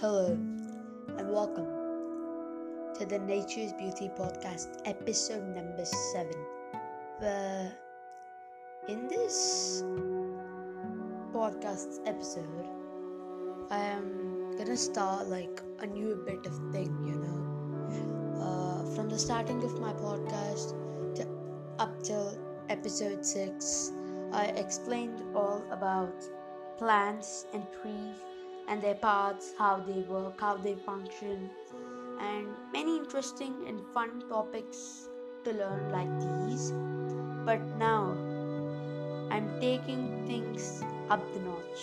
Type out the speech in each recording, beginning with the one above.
Hello, and welcome to the Nature's Beauty Podcast, episode number seven. Where in this podcast episode, I am gonna start like a new bit of thing, you know. Uh, from the starting of my podcast to up till episode six, I explained all about plants and trees and their parts, how they work, how they function, and many interesting and fun topics to learn like these. But now I'm taking things up the notch.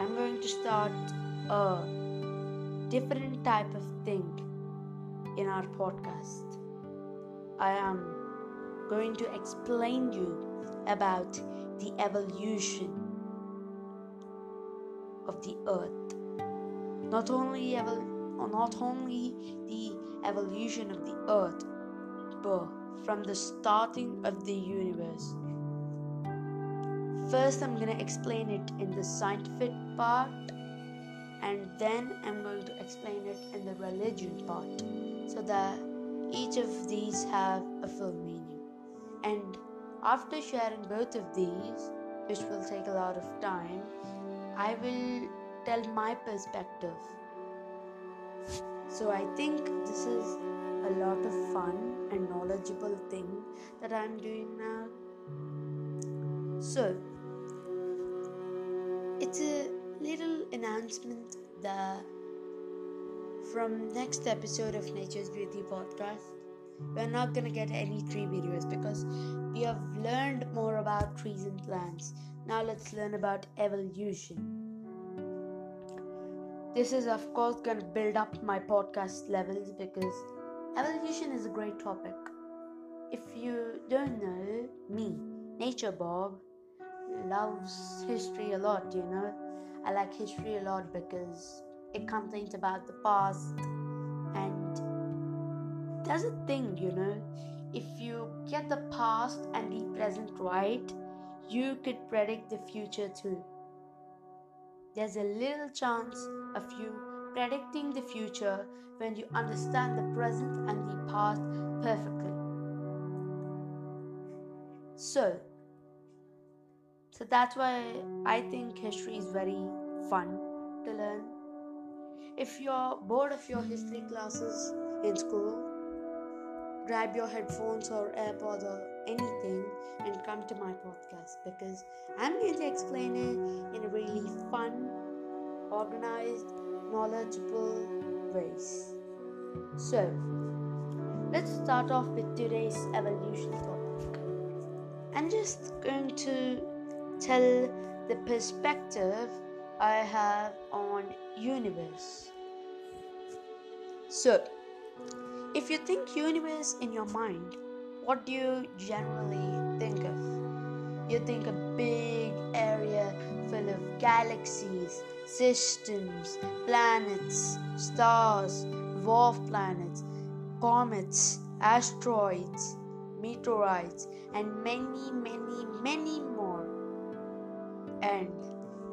I'm going to start a different type of thing in our podcast. I am going to explain you about the evolution of the earth. Not only evol- not only the evolution of the earth, but from the starting of the universe. First, I'm going to explain it in the scientific part, and then I'm going to explain it in the religion part, so that each of these have a full meaning. And after sharing both of these, which will take a lot of time, I will tell my perspective. So I think this is a lot of fun and knowledgeable thing that I'm doing now. So it's a little announcement that from next episode of Nature's Beauty podcast we're not gonna get any tree videos because we have learned more about trees and plants now let's learn about evolution. This is, of course, going to build up my podcast levels because evolution is a great topic. If you don't know me, Nature Bob loves history a lot, you know. I like history a lot because it contains about the past there's a thing, you know. If you get the past and the present right, you could predict the future too. There's a little chance of you predicting the future when you understand the present and the past perfectly. So, so that's why I think history is very fun to learn. If you're bored of your history classes in school, grab your headphones or AirPods or anything and come to my podcast because I'm going to explain it in a really fun, organized, knowledgeable ways. So, let's start off with today's evolution topic. I'm just going to tell the perspective I have on universe. So, if you think universe in your mind, what do you generally think of? You think a big area full of galaxies, systems, planets, stars, dwarf planets, comets, asteroids, meteorites, and many, many, many more. And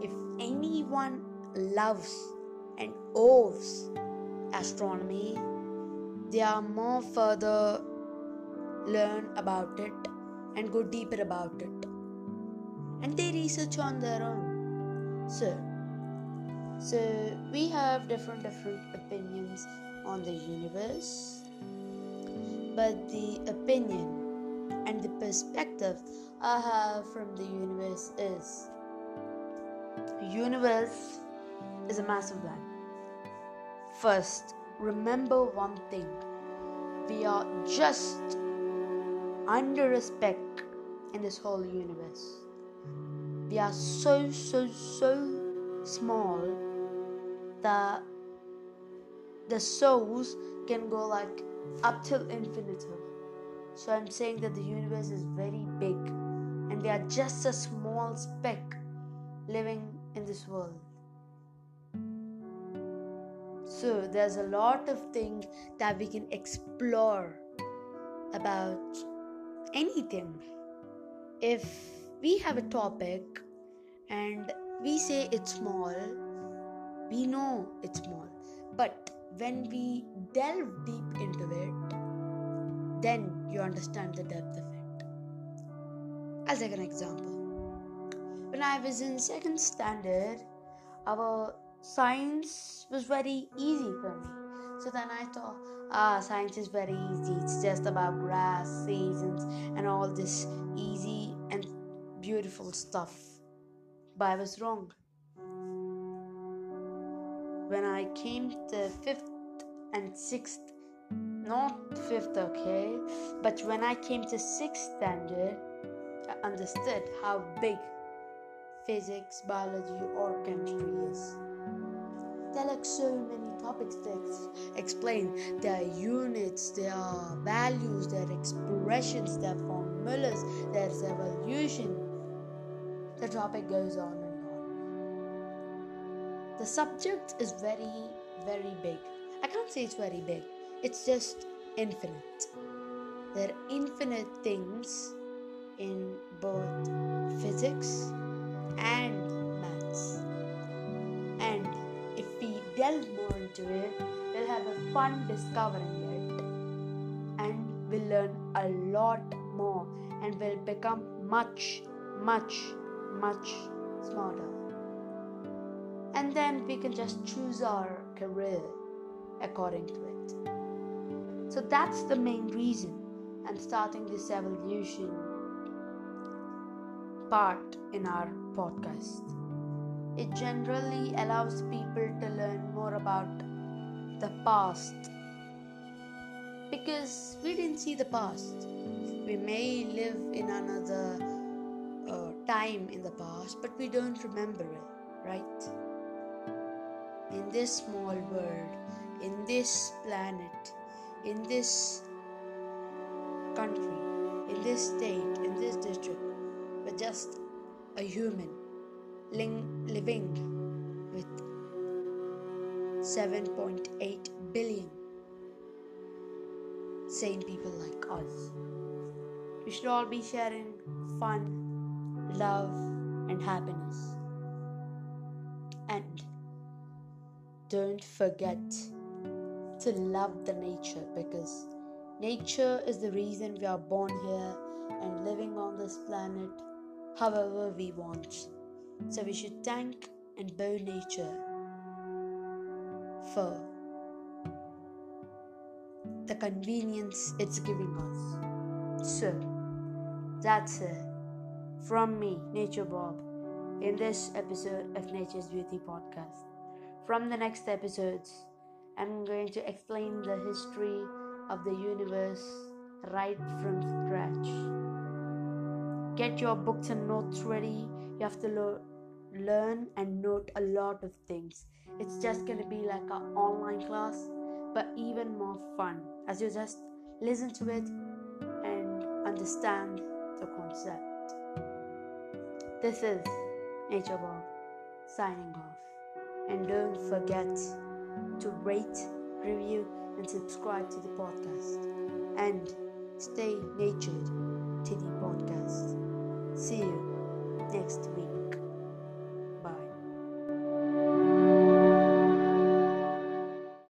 if anyone loves and owes astronomy, they are more further learn about it and go deeper about it. And they research on their own. So so we have different different opinions on the universe. But the opinion and the perspective i have from the universe is universe is a massive land. First remember one thing we are just under a speck in this whole universe. We are so, so, so small that the souls can go like up till infinitum. So I'm saying that the universe is very big and we are just a small speck living in this world. So there's a lot of things that we can explore about anything. If we have a topic and we say it's small, We know it's small, but when we delve deep into it, then you understand the depth of it. I'll take an example. When I was in second standard, our science was very easy for me. So then I thought, ah, science is very easy. It's just about grass, seasons, and all this easy and beautiful stuff. But I was wrong. When I came to fifth and sixth, not fifth, okay, but when I came to sixth standard, I understood how big physics, biology, or chemistry is. Like so many topics to explain. There are units, there are values, there are expressions, there are formulas, there's evolution. The topic goes on and on. The subject is very, very big. I can't say it's very big, it's just infinite. There are infinite things in both physics and delve more into it, we'll have a fun discovering it. And we'll learn a lot more and we'll become much, much, much smarter. And then we can just choose our career according to it. So that's the main reason I'm starting this evolution part in our podcast. It generally allows people to learn more about the past because we didn't see the past. We may live in another uh, time in the past, but we don't remember it, right? In this small world, in this planet, in this country, in this state, in this district, we're just a human living with 7.8 billion sane people like us. We should all be sharing fun, love, and happiness. And don't forget to love the nature because nature is the reason we are born here and living on this planet however we want. So we should thank and bow nature for the convenience it's giving us. So that's it from me, Nature Bob, in this episode of Nature's Beauty Podcast. From the next episodes, I'm going to explain the history of the universe right from scratch. Get your books and notes ready. You have to lo- learn and note a lot of things. It's just going to be like an online class, but even more fun as you just listen to it and understand the concept. This is Nature Bob signing off. And don't forget to rate, review, and subscribe to the podcast. And stay natured to the podcast. See you next week.